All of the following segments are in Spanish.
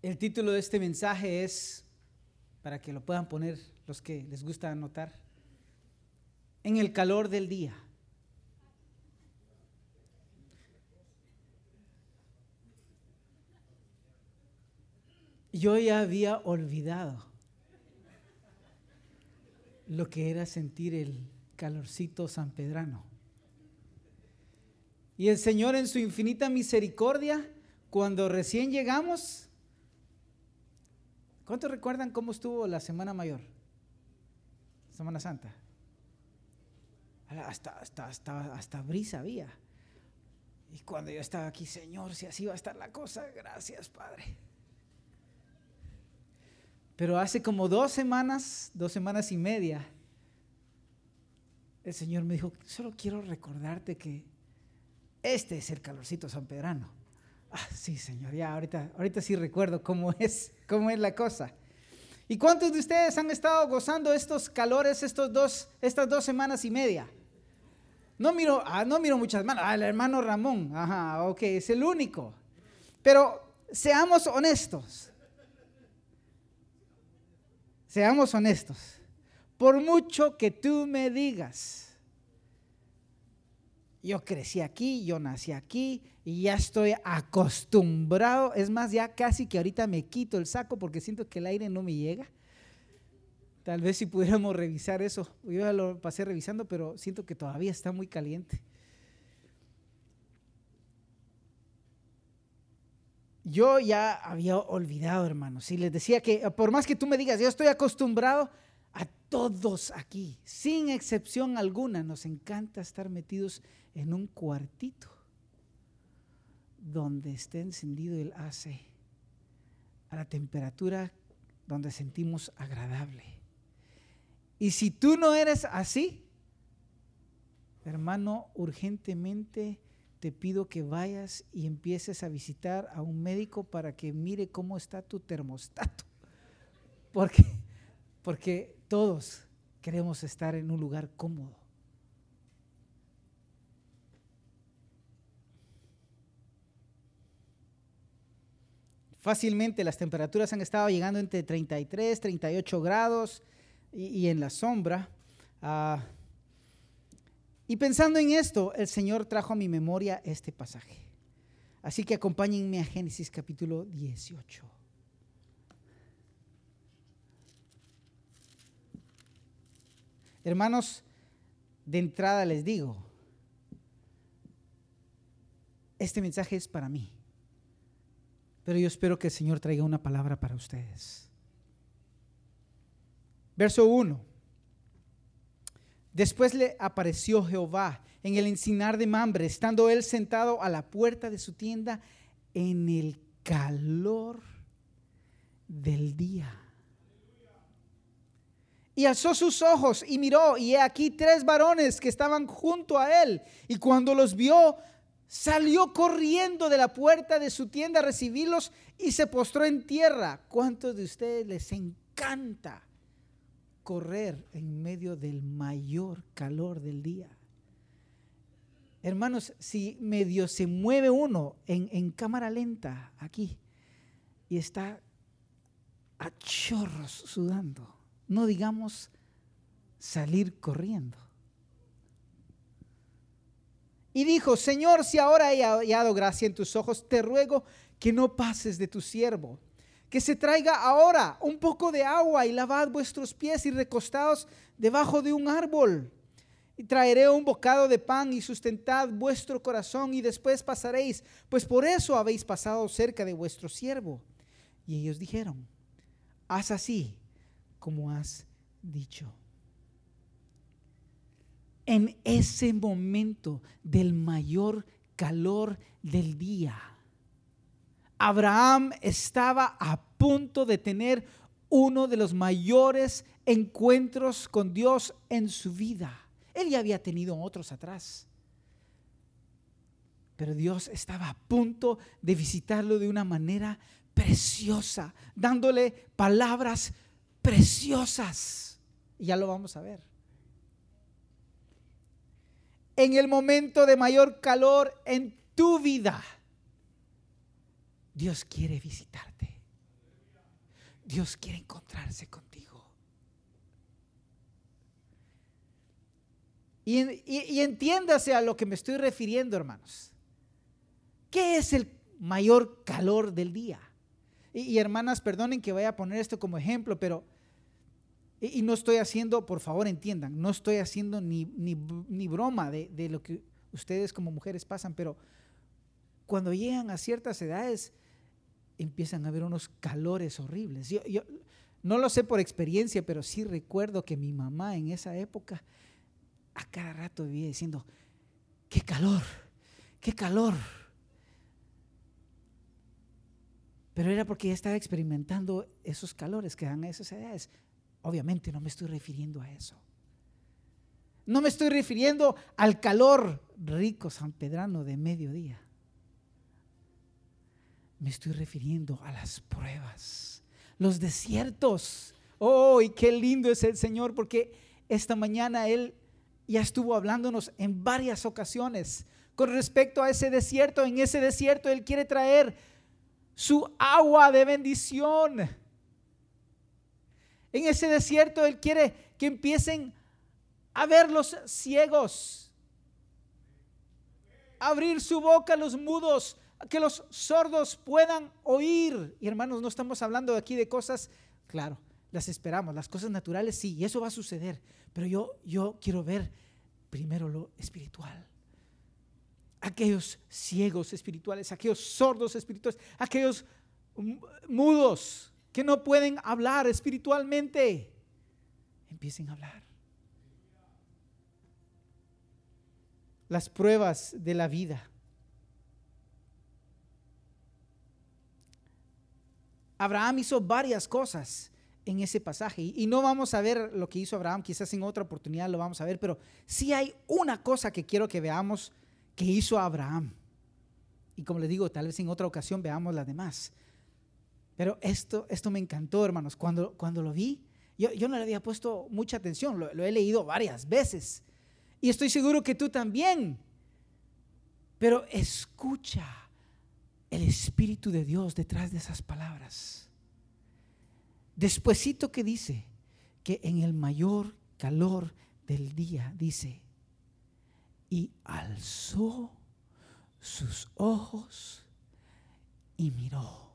El título de este mensaje es, para que lo puedan poner los que les gusta anotar, en el calor del día. Yo ya había olvidado lo que era sentir el calorcito sanpedrano. Y el Señor en su infinita misericordia, cuando recién llegamos, ¿Cuántos recuerdan cómo estuvo la Semana Mayor? Semana Santa. Hasta, hasta, hasta, hasta brisa había. Y cuando yo estaba aquí, Señor, si así va a estar la cosa, gracias, Padre. Pero hace como dos semanas, dos semanas y media, el Señor me dijo, solo quiero recordarte que este es el calorcito sanpedrano. Ah, sí, Señor, ya ahorita, ahorita sí recuerdo cómo es, cómo es la cosa. ¿Y cuántos de ustedes han estado gozando estos calores estos dos, estas dos semanas y media? No miro, ah, no miro muchas manos. Ah, el hermano Ramón, ajá, ok, es el único. Pero seamos honestos. Seamos honestos. Por mucho que tú me digas, yo crecí aquí, yo nací aquí y ya estoy acostumbrado. Es más, ya casi que ahorita me quito el saco porque siento que el aire no me llega. Tal vez si pudiéramos revisar eso. Yo ya lo pasé revisando, pero siento que todavía está muy caliente. Yo ya había olvidado, hermanos. Si les decía que por más que tú me digas, yo estoy acostumbrado, a todos aquí, sin excepción alguna, nos encanta estar metidos en un cuartito donde esté encendido el AC a la temperatura donde sentimos agradable. Y si tú no eres así, hermano, urgentemente te pido que vayas y empieces a visitar a un médico para que mire cómo está tu termostato. Porque, porque todos queremos estar en un lugar cómodo. Fácilmente las temperaturas han estado llegando entre 33, 38 grados y, en la sombra. Ah, y pensando en esto, el Señor trajo a mi memoria este pasaje. Así que acompáñenme a Génesis capítulo 18. Hermanos, de entrada les digo, este mensaje es para mí, pero yo espero que el Señor traiga una palabra para ustedes. Verso 1. Después le apareció Jehová en el encinar de Mambre, estando él sentado a la puerta de su tienda en el calor del día. Y alzó sus ojos y miró, y he aquí tres varones que estaban junto a él. Y cuando los vio, salió corriendo de la puerta de su tienda a recibirlos y se postró en tierra. ¿Cuántos de ustedes les encanta correr en medio del mayor calor del día? Hermanos, si medio se mueve uno en, en cámara lenta aquí y está a chorros sudando no digamos salir corriendo. Y dijo, Señor, si ahora he hallado gracia en tus ojos, te ruego que no pases de tu siervo, que se traiga ahora un poco de agua y lavad vuestros pies y recostados debajo de un árbol. Y traeré un bocado de pan y sustentad vuestro corazón y después pasaréis, pues por eso habéis pasado cerca de vuestro siervo. Y ellos dijeron, haz así como has dicho. En ese momento del mayor calor del día, Abraham estaba a punto de tener uno de los mayores encuentros con Dios en su vida. Él ya había tenido otros atrás. Pero Dios estaba a punto de visitarlo de una manera preciosa, dándole palabras preciosas. Y ya lo vamos a ver. En el momento de mayor calor en tu vida, Dios quiere visitarte. Dios quiere encontrarse contigo. Y, entiéndase a lo que me estoy refiriendo, hermanos. ¿Qué es el mayor calor del día? Y, hermanas, perdonen que vaya a poner esto como ejemplo, pero, y, no estoy haciendo, por favor entiendan, no estoy haciendo ni, broma de, de, lo que ustedes como mujeres pasan, pero cuando llegan a ciertas edades, empiezan a haber unos calores horribles. Yo, yo no lo sé por experiencia, pero sí recuerdo que mi mamá en esa época a cada rato vivía diciendo, qué calor, qué calor. Pero era porque ya estaba experimentando esos calores que dan a esas edades. Obviamente no me estoy refiriendo a eso. No me estoy refiriendo al calor rico sanpedrano de mediodía. Me estoy refiriendo a las pruebas, los desiertos. Oh, y qué lindo es el Señor, porque esta mañana Él ya estuvo hablándonos en varias ocasiones con respecto a ese desierto. En ese desierto Él quiere traer su agua de bendición. En ese desierto Él quiere que empiecen a ver los ciegos, abrir su boca los mudos, que los sordos puedan oír. Y hermanos, no estamos hablando aquí de cosas, claro, las esperamos, las cosas naturales sí, y eso va a suceder. Pero yo, yo quiero ver primero lo espiritual. Aquellos ciegos espirituales, aquellos sordos espirituales, aquellos mudos que no pueden hablar espiritualmente, empiecen a hablar. Las pruebas de la vida. Abraham hizo varias cosas en ese pasaje. Y, no vamos a ver lo que hizo Abraham, quizás en otra oportunidad lo vamos a ver, pero sí hay una cosa que quiero que veamos que hizo Abraham. Y como les digo, tal vez en otra ocasión veamos las demás. Pero esto, esto me encantó, hermanos. Cuando, cuando lo vi, yo, yo no le había puesto mucha atención, lo, he leído varias veces. Y estoy seguro que tú también. Pero escucha el Espíritu de Dios detrás de esas palabras. Despuésito que dice que en el mayor calor del día, dice, y alzó sus ojos y miró.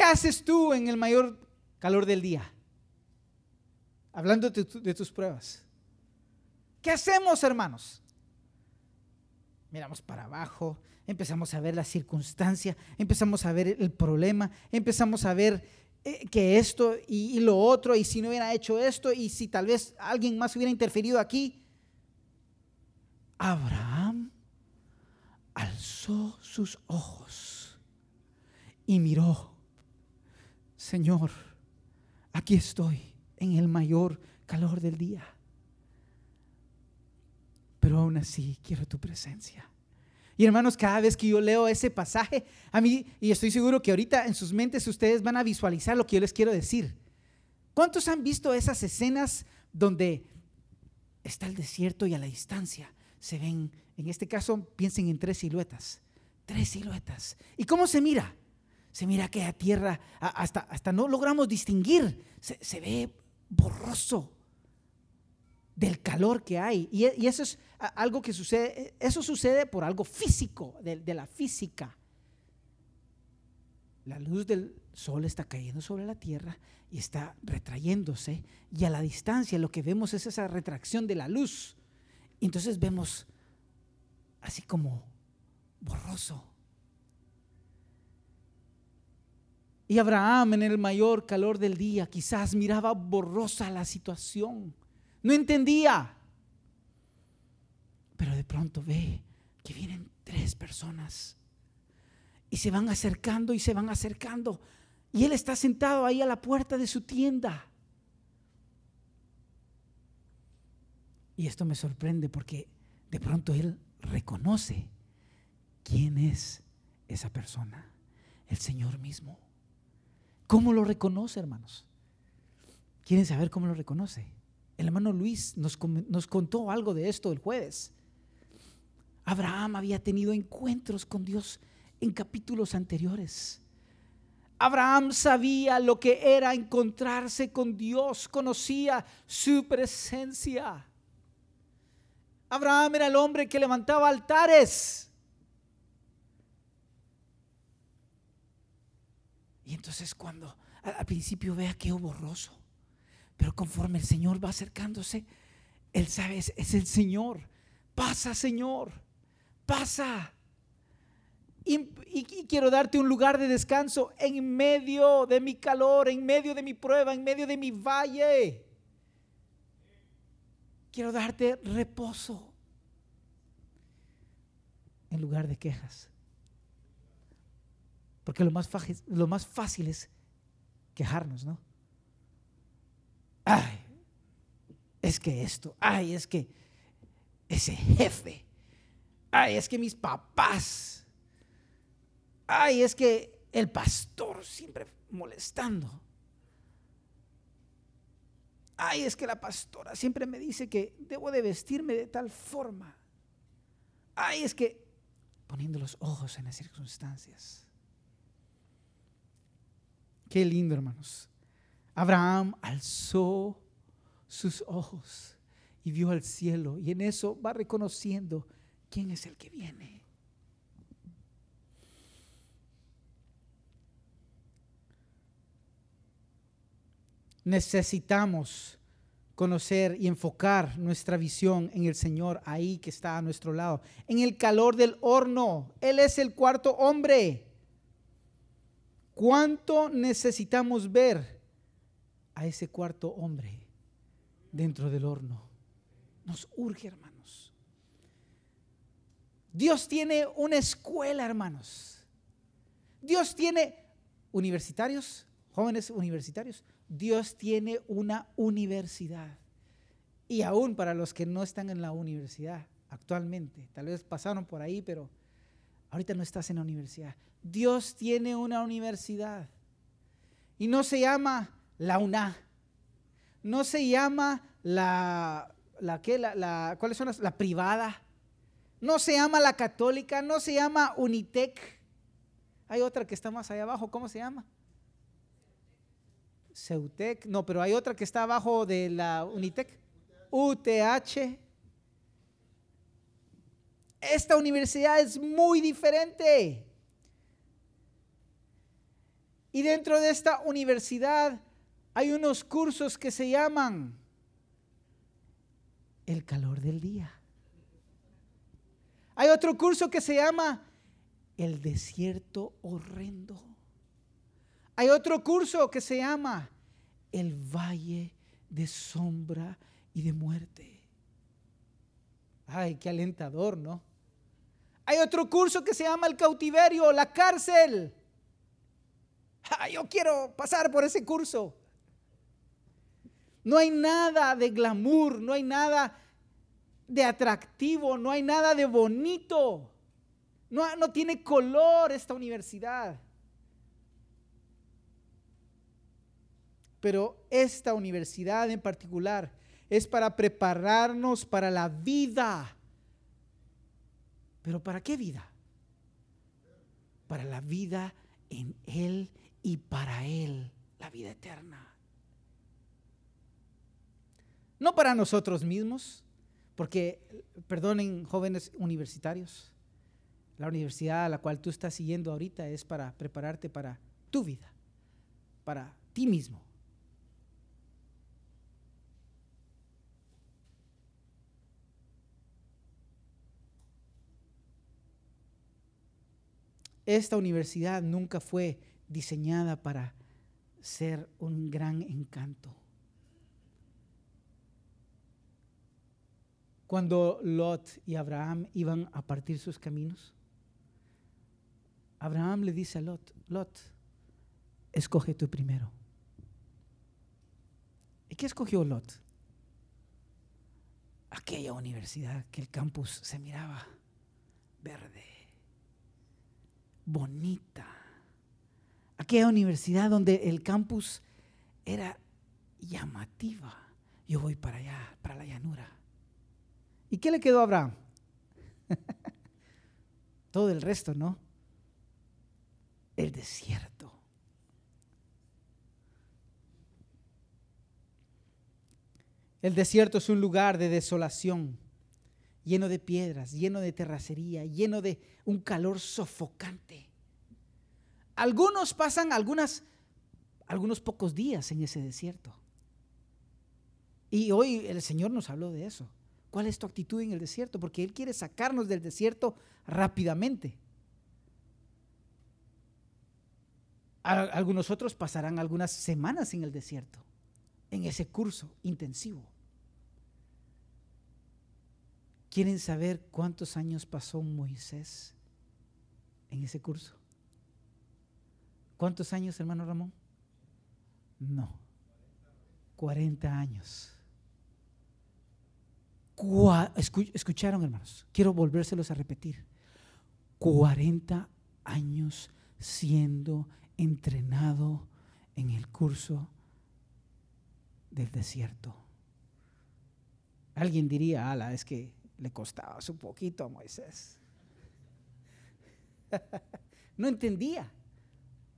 ¿Qué haces tú en el mayor calor del día? Hablando de, tus pruebas. ¿Qué hacemos, hermanos? Miramos para abajo, empezamos a ver la circunstancia, empezamos a ver el problema, empezamos a ver eh, que esto y, lo otro, y si no hubiera hecho esto, y si tal vez alguien más hubiera interferido aquí. Abraham alzó sus ojos y miró, Señor, aquí estoy en el mayor calor del día, pero aún así quiero tu presencia. Y hermanos, cada vez que yo leo ese pasaje, a mí, y estoy seguro que ahorita en sus mentes ustedes van a visualizar lo que yo les quiero decir. ¿Cuántos han visto esas escenas donde está el desierto y a la distancia se ven, en este caso piensen en tres siluetas, tres siluetas. ¿Y cómo se mira? Se mira que a tierra, hasta, hasta no logramos distinguir, se, se ve borroso del calor que hay. Y, eso es algo que sucede, eso sucede por algo físico, de, la física. La luz del sol está cayendo sobre la tierra y está retrayéndose y a la distancia lo que vemos es esa retracción de la luz. entonces vemos así como borroso. Y Abraham en el mayor calor del día quizás miraba borrosa la situación. No entendía. Pero de pronto ve que vienen tres personas y se van acercando y se van acercando. Y él está sentado ahí a la puerta de su tienda. Y esto me sorprende porque de pronto él reconoce quién es esa persona, el Señor mismo. ¿Cómo lo reconoce, hermanos? ¿Quieren saber cómo lo reconoce? El hermano Luis nos, nos contó algo de esto el jueves. Abraham había tenido encuentros con Dios en capítulos anteriores. Abraham sabía lo que era encontrarse con Dios, conocía su presencia. Abraham era el hombre que levantaba altares. Y entonces cuando al principio vea que borroso, pero conforme el Señor va acercándose, él sabe, es, es el Señor. Pasa, Señor, pasa. Y, quiero darte un lugar de descanso en medio de mi calor, en medio de mi prueba, en medio de mi valle. Quiero darte reposo en lugar de quejas. Porque lo más, fácil, es quejarnos, ¿no? Ay, es que esto, ay, es que ese jefe, ay, es que mis papás, ay, es que el pastor siempre molestando. Ay, es que la pastora siempre me dice que debo de vestirme de tal forma. Ay, es que poniendo los ojos en las circunstancias. Qué lindo, hermanos. Abraham alzó sus ojos y vio al cielo y en eso va reconociendo quién es el que viene. Necesitamos conocer y enfocar nuestra visión en el Señor ahí que está a nuestro lado, en el calor del horno. Él es el cuarto hombre. ¿Cuánto necesitamos ver a ese cuarto hombre dentro del horno? Nos urge, hermanos. Dios tiene una escuela, hermanos. Dios tiene universitarios, jóvenes universitarios. Dios tiene una universidad. Y aún para los que no están en la universidad actualmente, tal vez pasaron por ahí, pero ahorita no estás en la universidad. Dios tiene una universidad. Y no se llama la UNA. No se llama la, la, ¿qué? la, la ¿cuáles son las? La privada. No se llama la católica, no se llama Unitec. Hay otra que está más allá abajo, ¿cómo se llama? Ceutec, no, pero hay otra que está abajo de la Unitec, UTH. Esta universidad es muy diferente. Y dentro de esta universidad hay unos cursos que se llaman el calor del día. Hay otro curso que se llama el desierto horrendo. Hay otro curso que se llama El Valle de Sombra y de Muerte. Ay, qué alentador, ¿no? Hay otro curso que se llama El Cautiverio, la cárcel. Ay, yo quiero pasar por ese curso. No hay nada de glamour, no hay nada de atractivo, no hay nada de bonito. No, no tiene color esta universidad. pero esta universidad en particular es para prepararnos para la vida. ¿Pero para qué vida? Para la vida en Él y para Él, la vida eterna. No para nosotros mismos, porque, perdonen jóvenes universitarios, la universidad a la cual tú estás siguiendo ahorita es para prepararte para tu vida, para ti mismo. Esta universidad nunca fue diseñada para ser un gran encanto. Cuando Lot y Abraham iban a partir sus caminos, Abraham le dice a Lot, Lot, escoge tú primero. ¿Y qué escogió Lot? Aquella universidad que el campus se miraba verde bonita aquella universidad donde el campus era llamativa. Yo voy para allá, para la llanura. ¿Y qué le quedó a Abraham? Todo el resto, ¿no? El desierto. El desierto es un lugar de desolación, lleno de piedras, lleno de terracería, lleno de un calor sofocante. Algunos pasan algunas, algunos pocos días en ese desierto. Y hoy el Señor nos habló de eso. ¿Cuál es tu actitud en el desierto? Porque Él quiere sacarnos del desierto rápidamente. Algunos otros pasarán algunas semanas en el desierto, en ese curso intensivo. ¿Quieren saber cuántos años pasó Moisés en ese curso? ¿Cuántos años, hermano Ramón? No, 40 años. Escucharon, hermanos, quiero volvérselos a repetir. 40 años siendo entrenado en el curso del desierto. Alguien diría, ala, es que le costaba un poquito a Moisés. no entendía,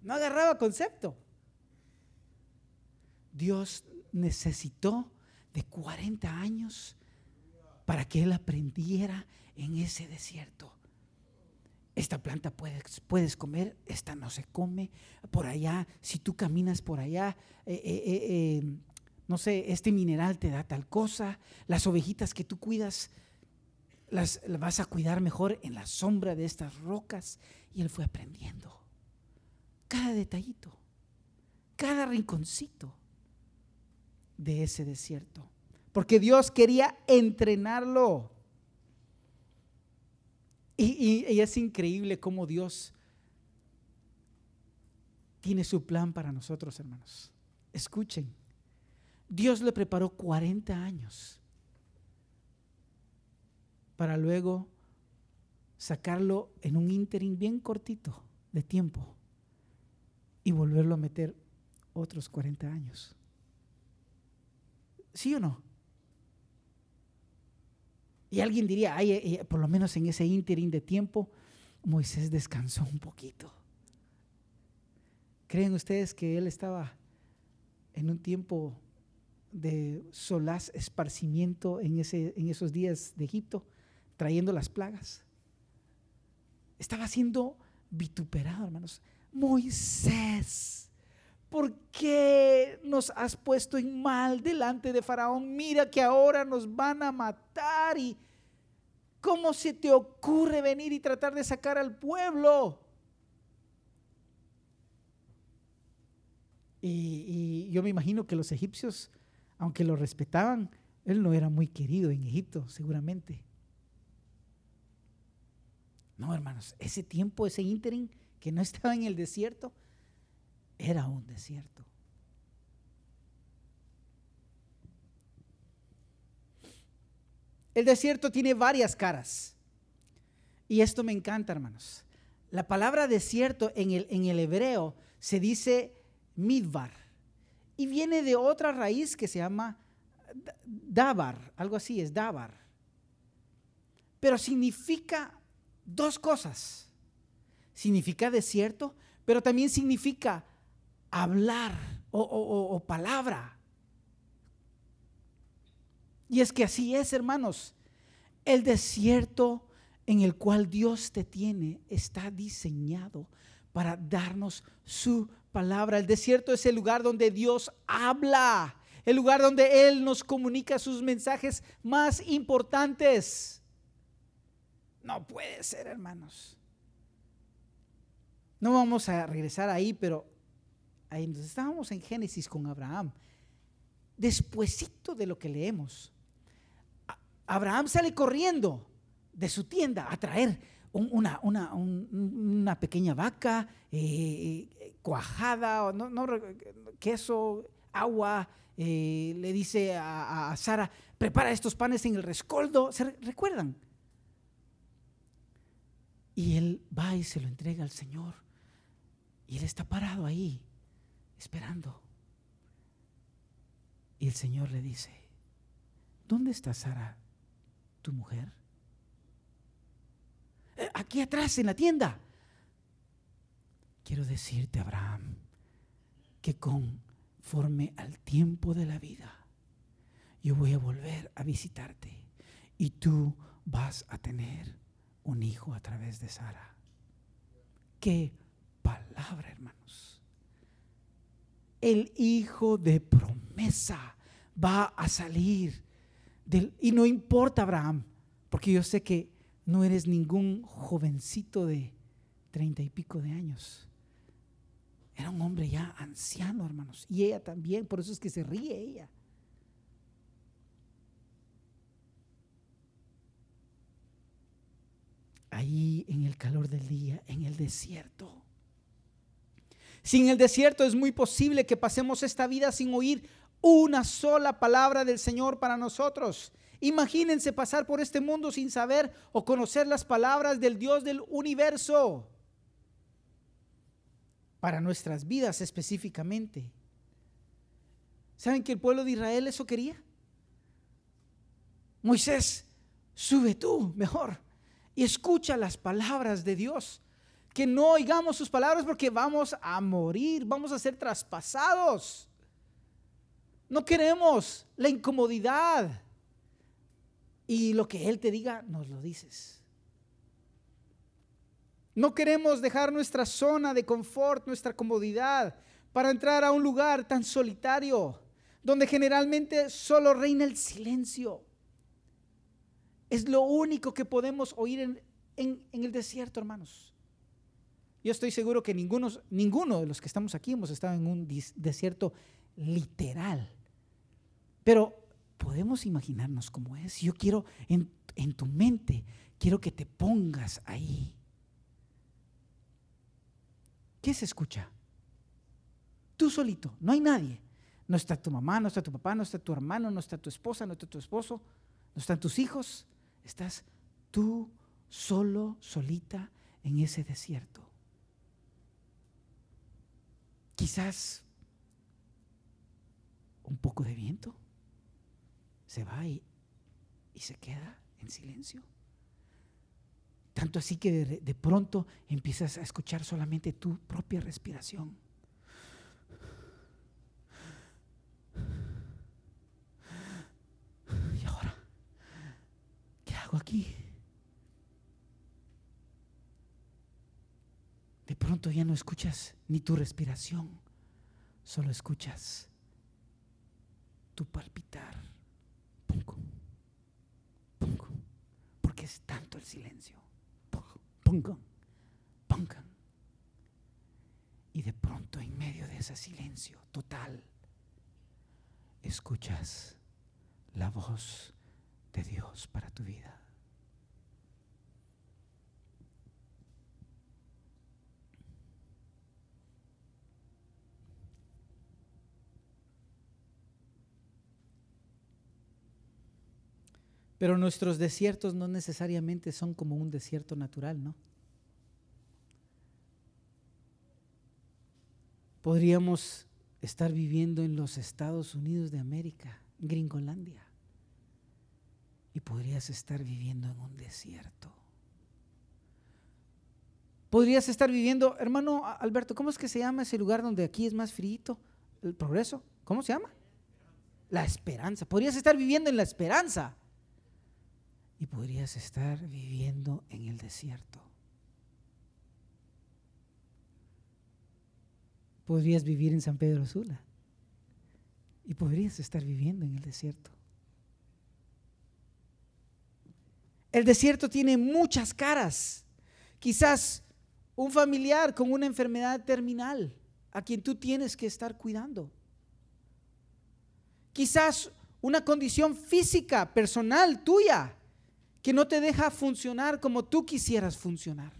no agarraba concepto. Dios necesitó de 40 años para que él aprendiera en ese desierto. Esta planta puedes, puedes comer, esta no se come. Por allá, si tú caminas por allá, eh, eh, eh, no sé, este mineral te da tal cosa. Las ovejitas que tú cuidas, las, las vas a cuidar mejor en la sombra de estas rocas. Y él fue aprendiendo. Cada detallito, cada rinconcito de ese desierto porque Dios quería entrenarlo. Y, es increíble cómo Dios tiene su plan para nosotros, hermanos. Escuchen, Dios le preparó 40 años para luego sacarlo en un ínterin bien cortito de tiempo y volverlo a meter otros 40 años. ¿Sí o no? Y alguien diría, ay, eh, eh, por lo menos en ese ínterin de tiempo, Moisés descansó un poquito. ¿Creen ustedes que él estaba en un tiempo de solaz esparcimiento en, ese, en esos días de Egipto, trayendo las plagas? Estaba siendo vituperado, hermanos. Moisés, ¿por qué nos has puesto en mal delante de Faraón? Mira que ahora nos van a matar y ¿cómo se te ocurre venir y tratar de sacar al pueblo? Y, yo me imagino que los egipcios, aunque lo respetaban, él no era muy querido en Egipto, seguramente. No, hermanos, ese tiempo, ese ínterin que no estaba en el desierto, era un desierto. El desierto tiene varias caras. Y esto me encanta, hermanos. La palabra desierto en el, en el hebreo se dice midbar. Y viene de otra raíz que se llama dabar. Algo así es dabar. Pero significa dos cosas. Significa desierto, pero también significa hablar o, palabra. Y es que así es, hermanos. El desierto en el cual Dios te tiene está diseñado para darnos su palabra. El desierto es el lugar donde Dios habla, el lugar donde Él nos comunica sus mensajes más importantes. No puede ser, hermanos. No vamos a regresar ahí, pero ahí estábamos en Génesis con Abraham. Despuésito de lo que leemos, Abraham sale corriendo de su tienda a traer una, una, pequeña vaca eh, eh, cuajada, no, queso, agua. Eh, le dice a, a, Sara, prepara estos panes en el rescoldo. ¿Se recuerdan? Y él va y se lo entrega al Señor. Y él está parado ahí esperando. Y el Señor le dice, ¿dónde está Sara, tu mujer? Eh, aquí atrás, en la tienda. Quiero decirte, Abraham, que conforme al tiempo de la vida, yo voy a volver a visitarte y tú vas a tener un hijo a través de Sara. Qué palabra, hermanos. El hijo de promesa va a salir del, y no importa Abraham, porque yo sé que no eres ningún jovencito de treinta y pico de años. Era un hombre ya anciano, hermanos. Y ella también, por eso es que se ríe ella. Ahí en el calor del día, en el desierto. Sin el desierto es muy posible que pasemos esta vida sin oír una sola palabra del Señor para nosotros. Imagínense pasar por este mundo sin saber o conocer las palabras del Dios del universo para nuestras vidas específicamente. ¿Saben que el pueblo de Israel eso quería? Moisés, sube tú mejor y escucha las palabras de Dios. Que no oigamos sus palabras porque vamos a morir, vamos a ser traspasados. No queremos la incomodidad. Y lo que Él te diga, nos lo dices. No queremos dejar nuestra zona de confort, nuestra comodidad, para entrar a un lugar tan solitario, donde generalmente solo reina el silencio. Es lo único que podemos oír en, el desierto, hermanos. Yo estoy seguro que ninguno, ninguno de los que estamos aquí hemos estado en un desierto literal. Pero podemos imaginarnos cómo es. Yo quiero en tu mente, quiero que te pongas ahí. ¿Qué se escucha? Tú solito, no hay nadie. No está tu mamá, no está tu papá, no está tu hermano, no está tu esposa, no está tu esposo, no están tus hijos. Estás tú solo, solita en ese desierto. Quizás un poco de viento se va y, se queda en silencio. Tanto así que de, pronto empiezas a escuchar solamente tu propia respiración. ¿Y ahora? ¿Qué hago aquí? De pronto ya no escuchas ni tu respiración, solo escuchas tu palpitar. porque es tanto el silencio. Y de pronto en medio de ese silencio total, escuchas la voz de Dios para tu vida. Pero nuestros desiertos no necesariamente son como un desierto natural, ¿no? Podríamos estar viviendo en los Estados Unidos de América, Gringolandia, y podrías estar viviendo en un desierto. Podrías estar viviendo, hermano Alberto, ¿cómo es que se llama ese lugar donde aquí es más frío? ¿El progreso? ¿Cómo se llama? La esperanza. Podrías estar viviendo en la esperanza y podrías estar viviendo en el desierto. Podrías vivir en San Pedro Sula y podrías estar viviendo en el desierto. El desierto tiene muchas caras. Quizás un familiar con una enfermedad terminal a quien tú tienes que estar cuidando. Quizás una condición física, personal, tuya, que no te deja funcionar como tú quisieras funcionar.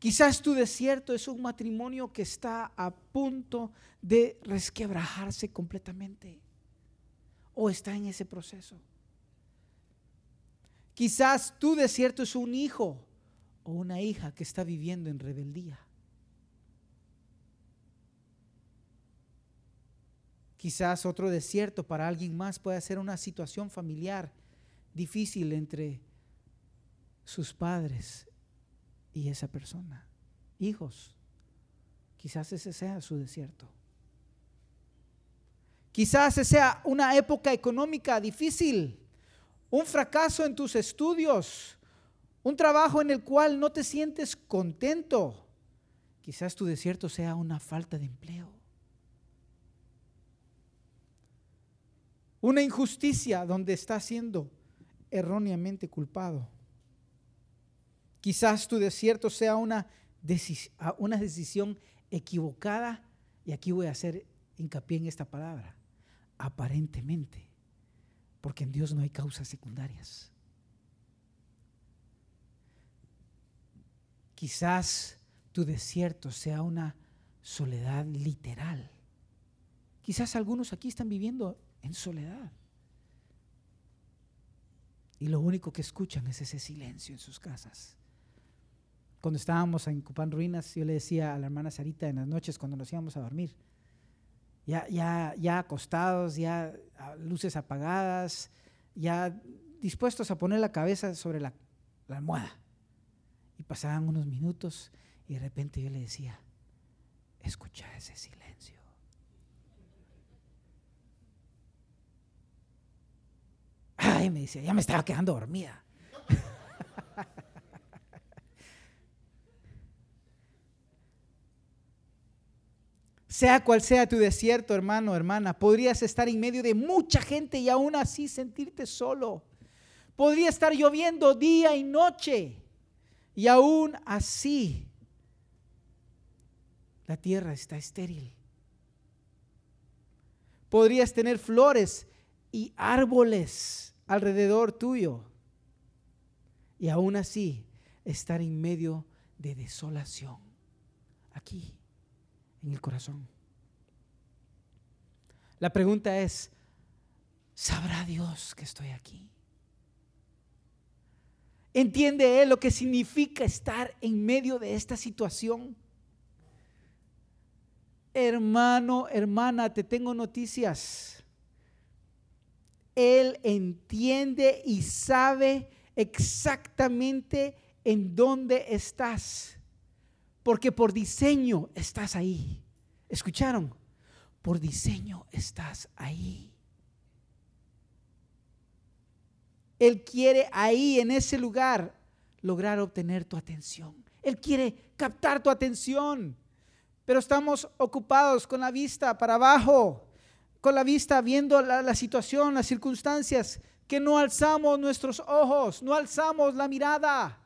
Quizás tu desierto es un matrimonio que está a punto de resquebrajarse completamente o está en ese proceso. Quizás tu desierto es un hijo o una hija que está viviendo en rebeldía. Quizás otro desierto para alguien más puede ser una situación familiar difícil entre sus padres y esa persona. Hijos, quizás ese sea su desierto. Quizás sea una época económica difícil, un fracaso en tus estudios, un trabajo en el cual no te sientes contento. Quizás tu desierto sea una falta de empleo. Una injusticia donde estás siendo erróneamente culpado. Quizás tu desierto sea una, una decisión equivocada, y aquí voy a hacer hincapié en esta palabra, aparentemente, porque en Dios no hay causas secundarias. Quizás tu desierto sea una soledad literal. Quizás algunos aquí están viviendo en soledad. Y lo único que escuchan es ese silencio en sus casas. Cuando estábamos en Cupán Ruinas, yo le decía a la hermana Sarita en las noches cuando nos íbamos a dormir, ya, ya, ya acostados, ya luces apagadas, ya dispuestos a poner la cabeza sobre la, la almohada. Y pasaban unos minutos y de repente yo le decía, escucha ese silencio. Me decía, ya me estaba quedando dormida. Sea cual sea tu desierto, hermano, hermana, podrías estar en medio de mucha gente y aún así sentirte solo. Podría estar lloviendo día y noche y aún así la tierra está estéril. Podrías tener flores y árboles alrededor tuyo y aún así estar en medio de desolación. Aquí en el corazón. La pregunta es, ¿sabrá Dios que estoy aquí? ¿Entiende Él lo que significa estar en medio de esta situación? Hermano, hermana, te tengo noticias. Él entiende y sabe exactamente en dónde estás porque por diseño estás ahí. ¿Escucharon? Por diseño estás ahí. Él quiere ahí, en ese lugar, lograr obtener tu atención. Él quiere captar tu atención. Pero estamos ocupados con la vista para abajo, con la vista viendo la, situación, las circunstancias, que no alzamos nuestros ojos, no alzamos la mirada.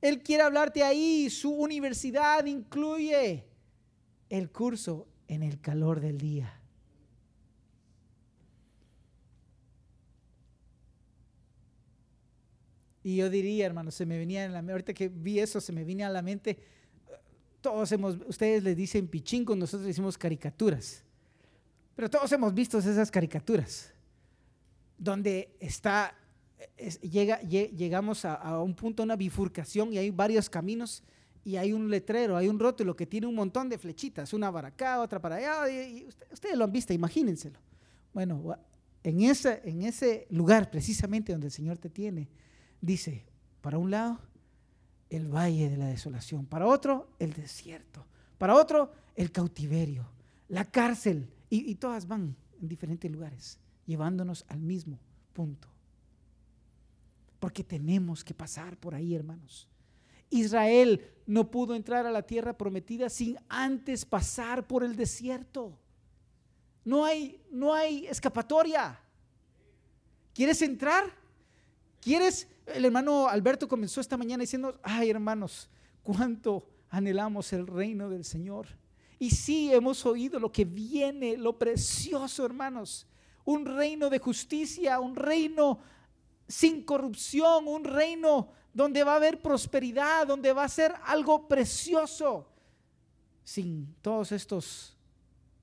Él quiere hablarte ahí. Su universidad incluye el curso en el calor del día. Y yo diría, hermano, se me venía en la ahorita que vi eso, se me vino a la mente, todos hemos, ustedes le dicen pichín, nosotros decimos caricaturas. Pero todos hemos visto esas caricaturas, donde está llega, llegamos a, un punto, una bifurcación y hay varios caminos y hay un letrero, hay un rótulo que tiene un montón de flechitas, una para acá, otra para allá, ustedes lo han visto, imagínenselo. Bueno, en ese, en ese lugar precisamente donde el Señor te tiene, dice, para un lado, el valle de la desolación, para otro, el desierto, para otro, el cautiverio, la cárcel, y todas van en diferentes lugares, llevándonos al mismo punto porque tenemos que pasar por ahí, hermanos. Israel no pudo entrar a la tierra prometida sin antes pasar por el desierto. No hay, no hay escapatoria. ¿Quieres entrar? ¿Quieres? El hermano Alberto comenzó esta mañana diciendo, ay hermanos, cuánto anhelamos el reino del Señor. Y sí, hemos oído lo que viene, lo precioso, hermanos. Un reino de justicia, un reino sin corrupción, un reino donde va a haber prosperidad, donde va a ser algo precioso, sin todos estos,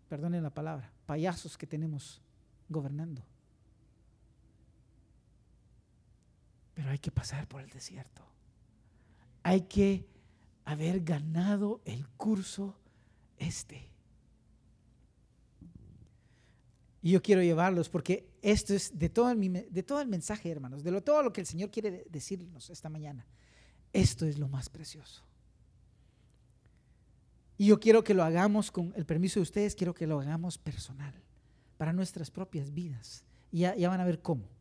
perdonen la palabra, payasos que tenemos gobernando. Pero hay que pasar por el desierto. Hay que haber ganado el curso este. Y yo quiero llevarlos porque esto es de todo el, de todo el mensaje, hermanos, de lo, todo lo que el Señor quiere decirnos esta mañana. Esto es lo más precioso. Y yo quiero que lo hagamos con el permiso de ustedes, quiero que lo hagamos personal, para nuestras propias vidas. Y ya, ya van a ver cómo.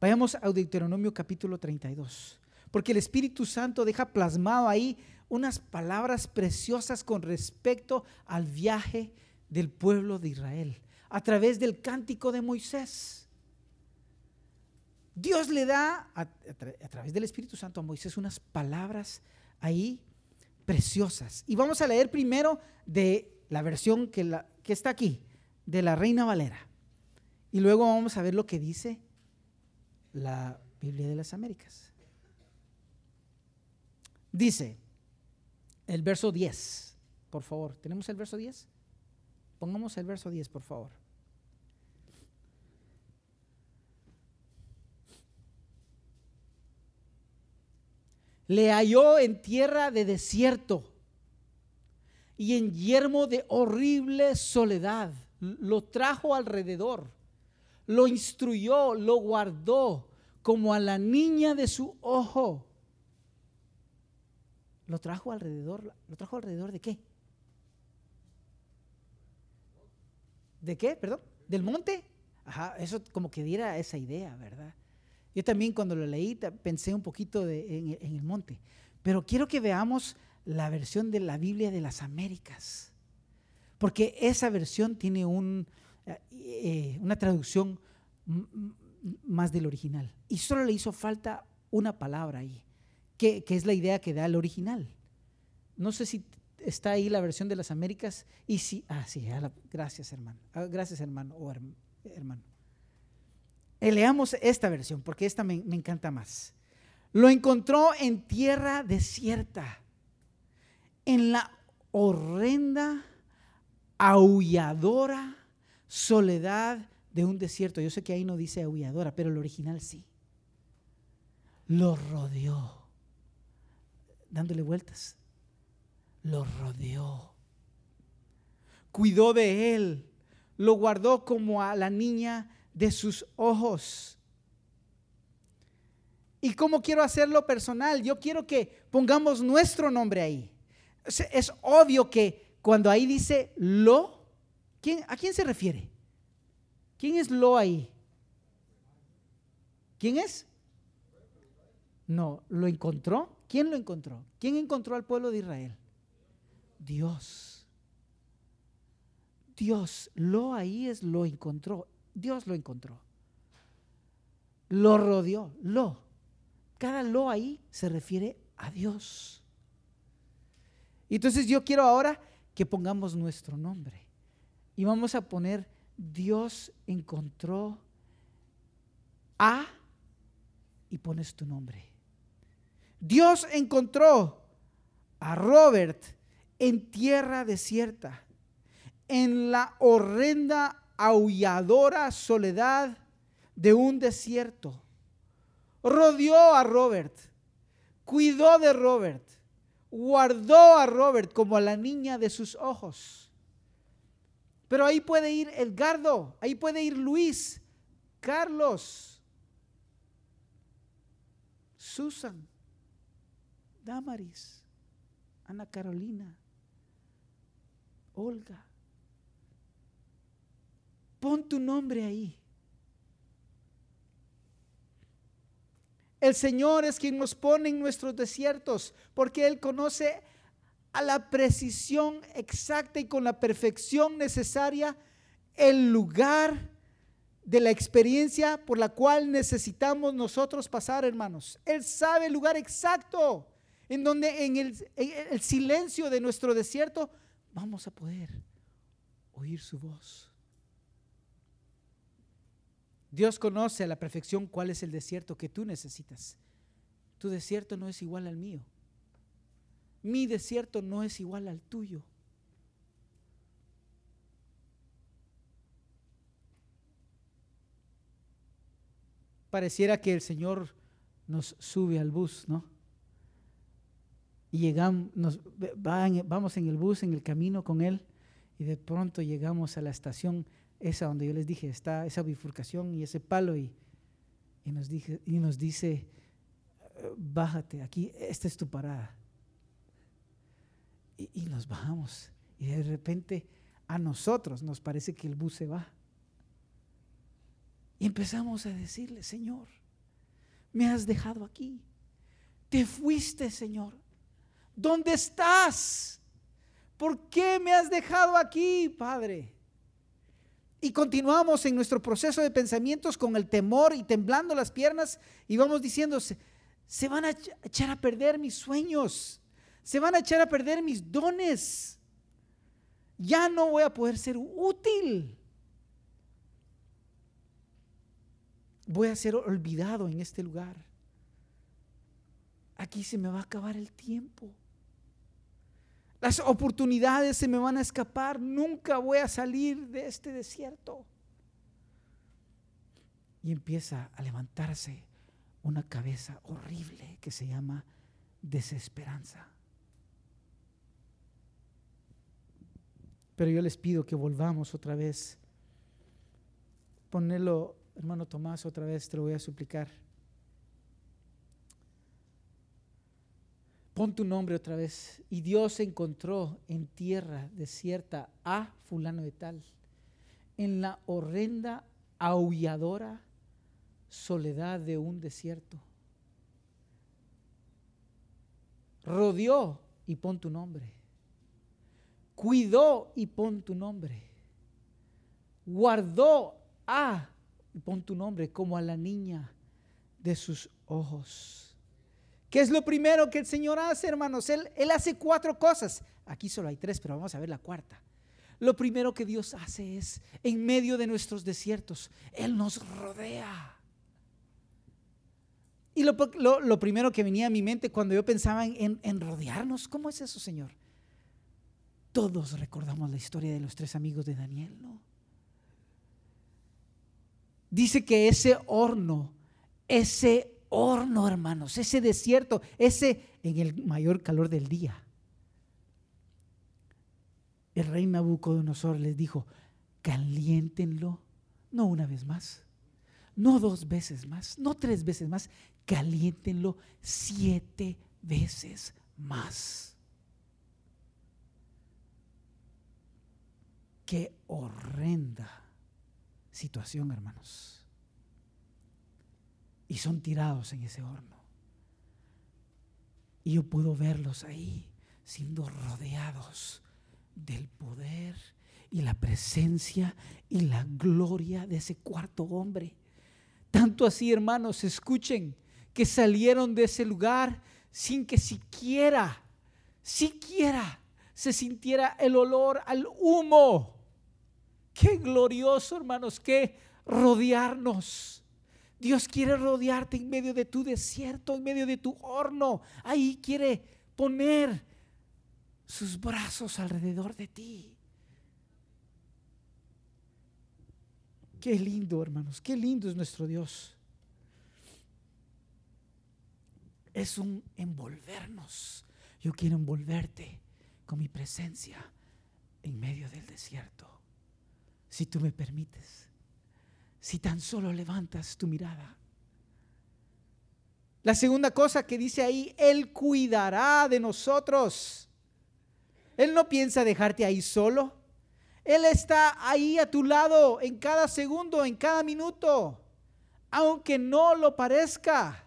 Vayamos a Deuteronomio capítulo 32, porque el Espíritu Santo deja plasmado ahí unas palabras preciosas con respecto al viaje del pueblo de Israel, a través del cántico de Moisés. Dios le da a, través del Espíritu Santo a Moisés unas palabras ahí preciosas. Y vamos a leer primero de la versión que está aquí, de la Reina Valera. Y luego vamos a ver lo que dice la Biblia de las Américas. Dice el verso 10, por favor. ¿Tenemos el verso 10? Pongamos el verso 10, por favor. le halló en tierra de desierto y en yermo de horrible soledad. Lo trajo alrededor, lo instruyó, lo guardó como a la niña de su ojo. Lo trajo alrededor, lo trajo alrededor de qué? ¿De qué? Perdón, del monte. Ajá, eso como que diera esa idea, ¿verdad? Yo también cuando lo leí pensé un poquito en, el monte, pero quiero que veamos la versión de la Biblia de las Américas, porque esa versión tiene un, eh, eh, una traducción más del original. Y solo le hizo falta una palabra ahí, que, es la idea que da el original. No sé si está ahí la versión de las Américas y si, ah, sí, gracias hermano, ah, gracias hermano o hermano. Eh, leamos esta versión porque esta me, me encanta más. Lo encontró en tierra desierta, en la horrenda, aulladora soledad de un desierto. Yo sé que ahí no dice aulladora, pero el original sí. Lo rodeó, dándole vueltas. Lo rodeó. Cuidó de él. Lo guardó como a la niña de sus ojos. ¿Y cómo quiero hacerlo personal? Yo quiero que pongamos nuestro nombre ahí. Es, obvio que cuando ahí dice lo, ¿quién, ¿a quién se refiere? ¿Quién es lo ahí? ¿Quién es? No, ¿lo encontró? ¿Quién lo encontró? ¿Quién encontró al pueblo de Israel? Dios. Dios, lo ahí es lo encontró. Dios lo encontró. Lo rodeó, lo. Cada lo ahí se refiere a Dios. Entonces yo quiero ahora que pongamos nuestro nombre. Y vamos a poner Dios encontró a y pones tu nombre. Dios encontró a Robert en tierra desierta, en la horrenda aulladora soledad de un desierto. Rodeó a Robert, cuidó de Robert, guardó a Robert como a la niña de sus ojos. Pero ahí puede ir Edgardo, ahí puede ir Luis, Carlos, Susan, Damaris, Ana Carolina, Olga. Pon tu nombre ahí. El Señor es quien nos pone en nuestros desiertos, porque Él conoce a la precisión exacta y con la perfección necesaria el lugar de la experiencia por la cual necesitamos nosotros pasar, hermanos. Él sabe el lugar exacto en donde en el, en el silencio de nuestro desierto vamos a poder oír su voz. Dios conoce a la perfección cuál es el desierto que tú necesitas. Tu desierto no es igual al mío. Mi desierto no es igual al tuyo. Pareciera que el Señor nos sube al bus, ¿no? Y llegamos, nos, vamos en el bus, en el camino con Él, y de pronto llegamos a la estación esa donde yo les dije, está esa bifurcación y ese palo y, y, nos, dije, y nos dice, bájate, aquí, esta es tu parada. Y, nos bajamos. Y de repente a nosotros nos parece que el bus se va. Y empezamos a decirle, Señor, me has dejado aquí. Te fuiste, Señor. ¿Dónde estás? ¿Por qué me has dejado aquí, Padre? Y continuamos en nuestro proceso de pensamientos con el temor y temblando las piernas y vamos diciendo, se van a echar a perder mis sueños, se van a echar a perder mis dones, ya no voy a poder ser útil. Voy a ser olvidado en este lugar. Aquí se me va a acabar el tiempo. Las oportunidades se me van a escapar. Nunca voy a salir de este desierto. Y empieza a levantarse una cabeza horrible que se llama desesperanza. Pero yo les pido que volvamos otra vez. Ponelo, hermano Tomás, otra vez te lo voy a suplicar. Pon tu nombre otra vez. Y Dios encontró en tierra desierta a fulano de tal, en la horrenda, aulladora soledad de un desierto. Rodeó y pon tu nombre. Cuidó y pon tu nombre. Guardó a y pon tu nombre como a la niña de sus ojos. ¿Qué es lo primero que el Señor hace, hermanos? Él, él hace cuatro cosas. Aquí solo hay tres, pero vamos a ver la cuarta. Lo primero que Dios hace es, en medio de nuestros desiertos, Él nos rodea. Y lo, primero que venía a mi mente cuando yo pensaba en, en, rodearnos, ¿cómo es eso, Señor? Todos recordamos la historia de los tres amigos de Daniel, ¿no? Dice que ese horno, ese horno, hermanos, ese desierto, ese en el mayor calor del día. El rey Nabucodonosor les dijo, caliéntenlo, no una vez más, no dos veces más, no tres veces más, caliéntenlo siete veces más. Qué horrenda situación, hermanos y son tirados en ese horno. Y yo puedo verlos ahí siendo rodeados del poder y la presencia y la gloria de ese cuarto hombre. Tanto así, hermanos, escuchen que salieron de ese lugar sin que siquiera, siquiera se sintiera el olor al humo. Qué glorioso, hermanos, que rodearnos Dios quiere rodearte en medio de tu desierto, en medio de tu horno. Ahí quiere poner sus brazos alrededor de ti. Qué lindo, hermanos, qué lindo es nuestro Dios. Es un envolvernos. Yo quiero envolverte con mi presencia en medio del desierto. Si tú me permites si tan solo levantas tu mirada. La segunda cosa que dice ahí, Él cuidará de nosotros. Él no piensa dejarte ahí solo. Él está ahí a tu lado en cada segundo, en cada minuto, aunque no lo parezca.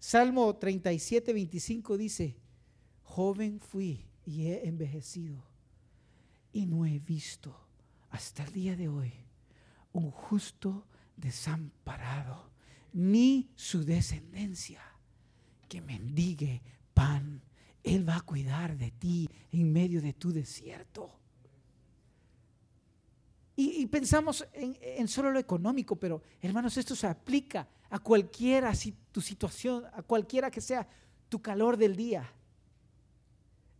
Salmo 37, 25 dice, joven fui y he envejecido y no he visto hasta el día de hoy un justo desamparado, ni su descendencia que mendigue pan. Él va a cuidar de ti en medio de tu desierto. Y, pensamos en, solo lo económico, pero hermanos, esto se aplica a cualquiera tu situación, a cualquiera que sea tu calor del día.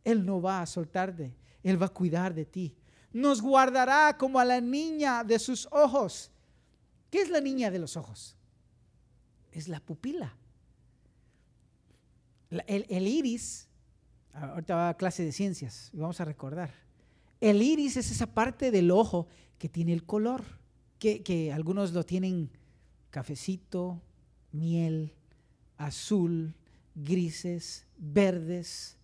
Él no va a soltarte, Él va a cuidar de ti nos guardará como a la niña de sus ojos. ¿Qué es la niña de los ojos? Es la pupila. El, iris, ahorita va a clase de ciencias, y vamos a recordar. El iris es esa parte del ojo que tiene el color, que, que algunos lo tienen cafecito, miel, azul, grises, verdes.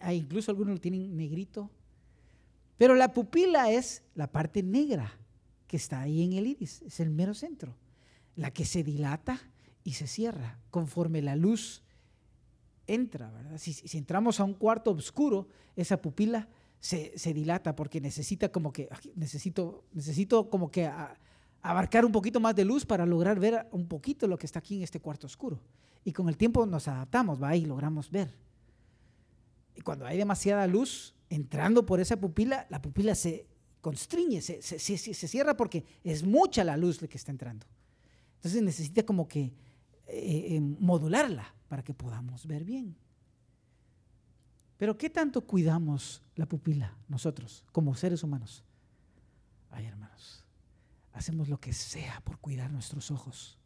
Hay incluso algunos lo tienen negrito. Pero la pupila es la parte negra que está ahí en el iris, es el mero centro, la que se dilata y se cierra conforme la luz entra, ¿verdad? Si, si entramos a un cuarto oscuro, esa pupila se, se, dilata porque necesita como que, necesito, necesito como que abarcar un poquito más de luz para lograr ver un poquito lo que está aquí en este cuarto oscuro. Y con el tiempo nos adaptamos, va y logramos ver. Y cuando hay demasiada luz entrando por esa pupila, la pupila se constriñe, se, se, cierra porque es mucha la luz que está entrando. Entonces necesita como que eh, eh, modularla para que podamos ver bien. Pero ¿qué tanto cuidamos la pupila nosotros como seres humanos? Ay, hermanos, hacemos lo que sea por cuidar nuestros ojos.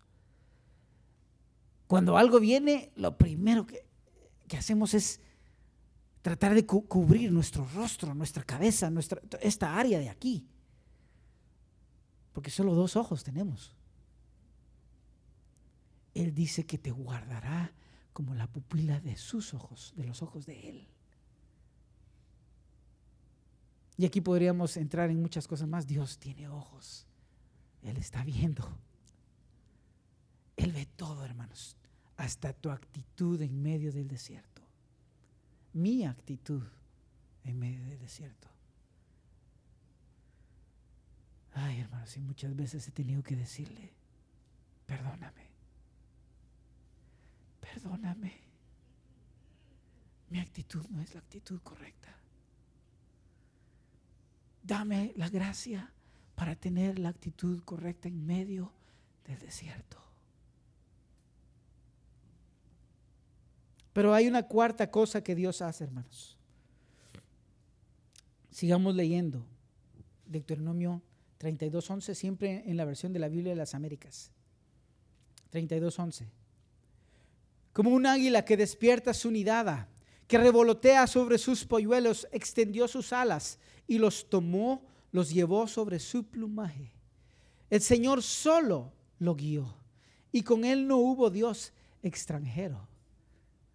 Cuando algo viene, lo primero que, hacemos es tratar de cubrir nuestro rostro, nuestra cabeza, nuestra, esta área de aquí. Porque solo dos ojos tenemos. Él dice que te guardará como la pupila de sus ojos, de los ojos de Él. Y aquí podríamos entrar en muchas cosas más. Dios tiene ojos. Él está viendo. Él ve todo, hermanos, hasta tu actitud en medio del desierto. Mi actitud en medio del desierto. Ay, hermanos, y muchas veces he tenido que decirle, perdóname, perdóname. Mi actitud no es la actitud correcta. Dame la gracia para tener la actitud correcta en medio del desierto. Pero hay una cuarta cosa que Dios hace, hermanos. Sigamos leyendo. Deuteronomio 32.11, siempre en la versión de la Biblia de las Américas. 32.11. Como un águila que despierta su nidada, que revolotea sobre sus polluelos, extendió sus alas y los tomó, los llevó sobre su plumaje. El Señor solo lo guió y con él no hubo Dios extranjero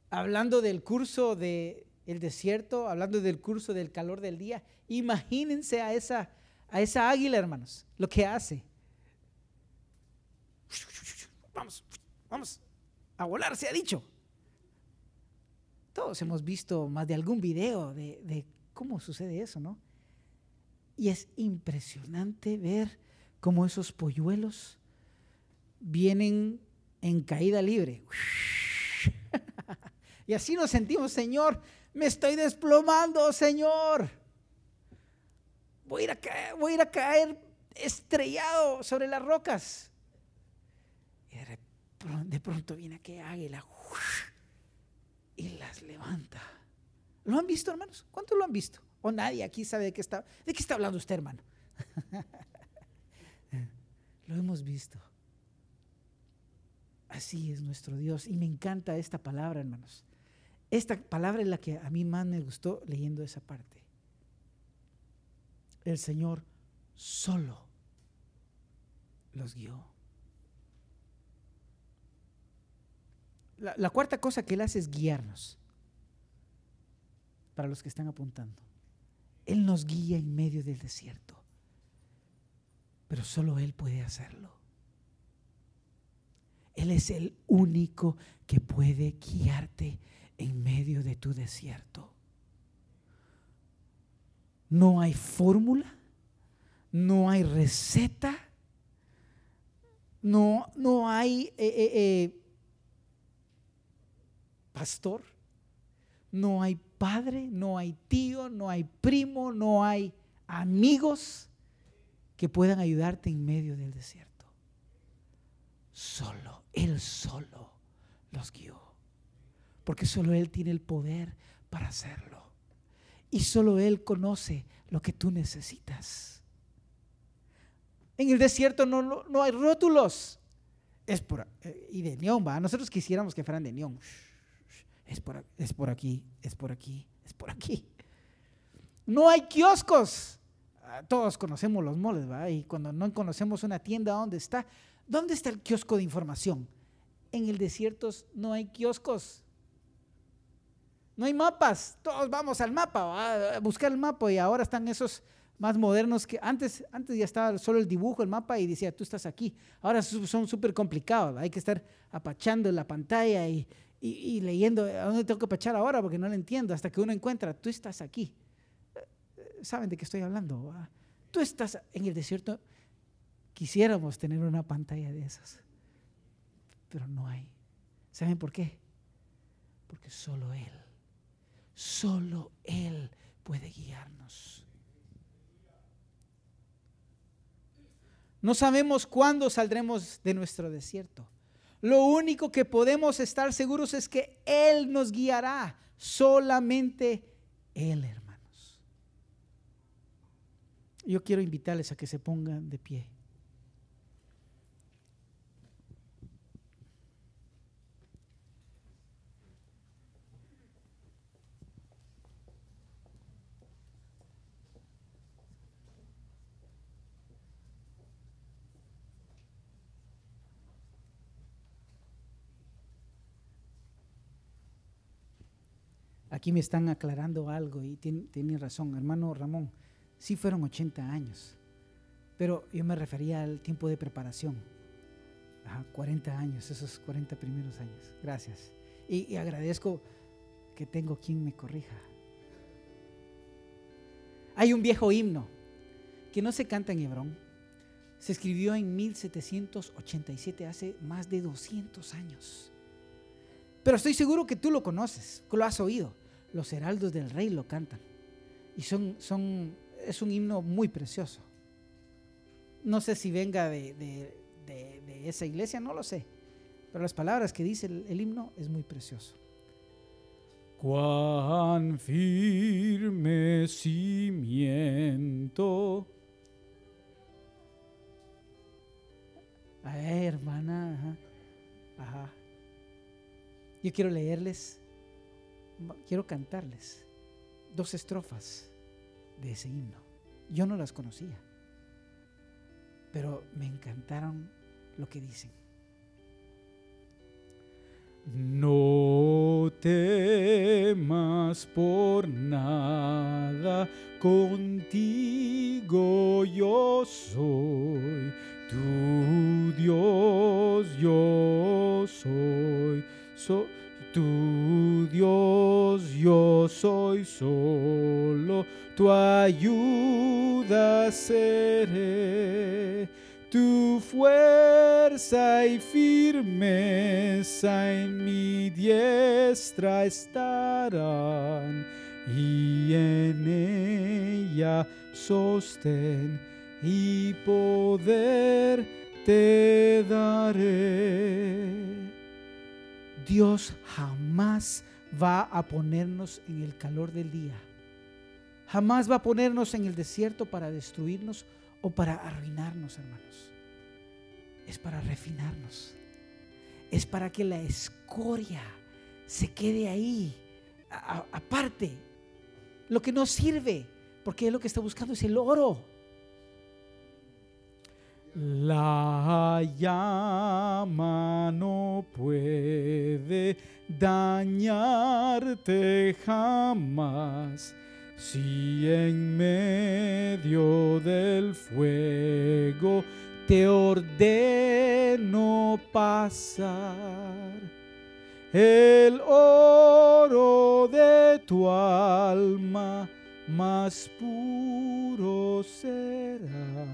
hablando del curso del el desierto, hablando del curso del calor del día, imagínense a esa, a esa águila, hermanos, lo que hace. Vamos, vamos, a volar, se ha dicho. Todos hemos visto más de algún video de, de cómo sucede eso, ¿no? Y es impresionante ver cómo esos polluelos vienen en caída libre. Y así nos sentimos, Señor, me estoy desplomando, Señor. Voy a ir a caer, voy a, caer estrellado sobre las rocas. Y de pronto viene aquella águila y las levanta. ¿Lo han visto, hermanos? ¿Cuántos lo han visto? O nadie aquí sabe de qué está, de qué está hablando usted, hermano. lo hemos visto. Así es nuestro Dios. Y me encanta esta palabra, hermanos. Esta palabra es la que a mí más me gustó leyendo esa parte. El Señor solo los guió. La, cuarta cosa que Él hace es guiarnos. Para los que están apuntando. Él nos guía en medio del desierto. Pero solo Él puede hacerlo. Él es el único que puede guiarte en medio de tu desierto. No hay fórmula, no hay receta, no, no hay eh, eh, eh, pastor, no hay padre, no hay tío, no hay primo, no hay amigos que puedan ayudarte en medio del desierto. Solo, Él solo los guió porque solo Él tiene el poder para hacerlo. Y solo Él conoce lo que tú necesitas. En el desierto no, no, hay rótulos. Es por, eh, y de neón, va. Nosotros quisiéramos que fueran de neón. Es por, es por aquí, es por aquí, es por aquí. No hay kioscos. Ah, todos conocemos los moles, ¿va? Y cuando no conocemos una tienda, ¿dónde está? ¿Dónde está el kiosco de información? En el desierto no hay kioscos. No hay mapas, todos vamos al mapa, a buscar el mapa y ahora están esos más modernos que antes, antes ya estaba solo el dibujo, el mapa y decía, tú estás aquí. Ahora son súper complicados, hay que estar apachando la pantalla y, y, leyendo, ¿a dónde tengo que apachar ahora? Porque no lo entiendo, hasta que uno encuentra, tú estás aquí. ¿Saben de qué estoy hablando? Tú estás en el desierto. Quisiéramos tener una pantalla de esas, pero no hay. ¿Saben por qué? Porque solo Él, solo Él puede guiarnos. No sabemos cuándo saldremos de nuestro desierto. Lo único que podemos estar seguros es que Él nos guiará. Solamente Él, hermanos. Yo quiero invitarles a que se pongan de pie. Aquí me están aclarando algo y tienen razón, hermano Ramón, sí fueron 80 años, pero yo me refería al tiempo de preparación, 40 años, esos 40 primeros años, gracias. Y, agradezco que tengo quien me corrija. Hay un viejo himno que no se canta en Hebrón, se escribió en 1787, hace más de 200 años. Pero estoy seguro que tú lo conoces, que lo has oído los heraldos del rey lo cantan. Y son, son, es un himno muy precioso. No sé si venga de, esa iglesia, no lo sé. Pero las palabras que dice el, himno es muy precioso. Cuán firme cimiento. Ay, hermana. Ajá. Yo quiero leerles quiero cantarles dos estrofas de ese himno. Yo no las conocía, pero me encantaron lo que dicen. No temas por nada, contigo yo soy, tu Dios yo soy. Tu Dios, yo soy solo, tu ayuda seré, tu fuerza y firmeza en mi diestra estarán, y en ella sostén y poder te daré. Dios jamás va a ponernos en el calor del día. Jamás va a ponernos en el desierto para destruirnos o para arruinarnos, hermanos. Es para refinarnos. Es para que la escoria se quede ahí, aparte. Lo que no sirve, porque lo que está buscando es el oro. La llama no puede dañarte jamás si en medio del fuego te ordeno pasar. El oro de tu alma más puro será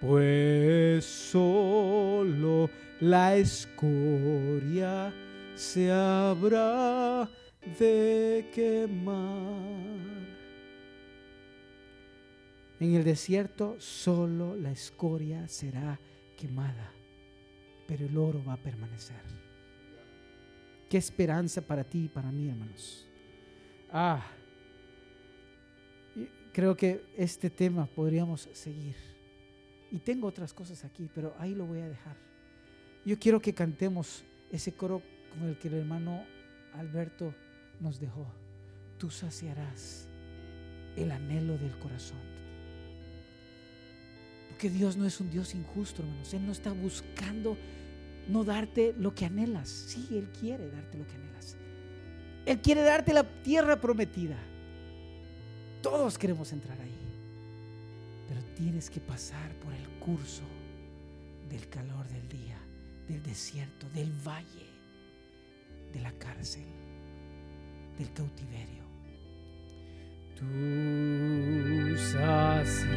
pues solo la escoria se habrá de quemar. En el desierto solo la escoria será quemada, pero el oro va a permanecer. Qué esperanza para ti y para mí, hermanos. Ah, creo que este tema podríamos seguir. Y tengo otras cosas aquí, pero ahí lo voy a dejar. Yo quiero que cantemos ese coro con el que el hermano Alberto nos dejó. Tú saciarás el anhelo del corazón. Porque Dios no es un Dios injusto, hermanos. Él no está buscando no darte lo que anhelas. Sí, Él quiere darte lo que anhelas. Él quiere darte la tierra prometida. Todos queremos entrar ahí. Pero tienes que pasar por el curso del calor del día del desierto, del valle, de la cárcel, del cautiverio. Tú saciarás.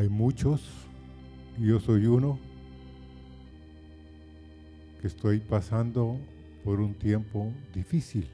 hay muchos, yo soy uno, que estoy pasando por un tiempo difícil.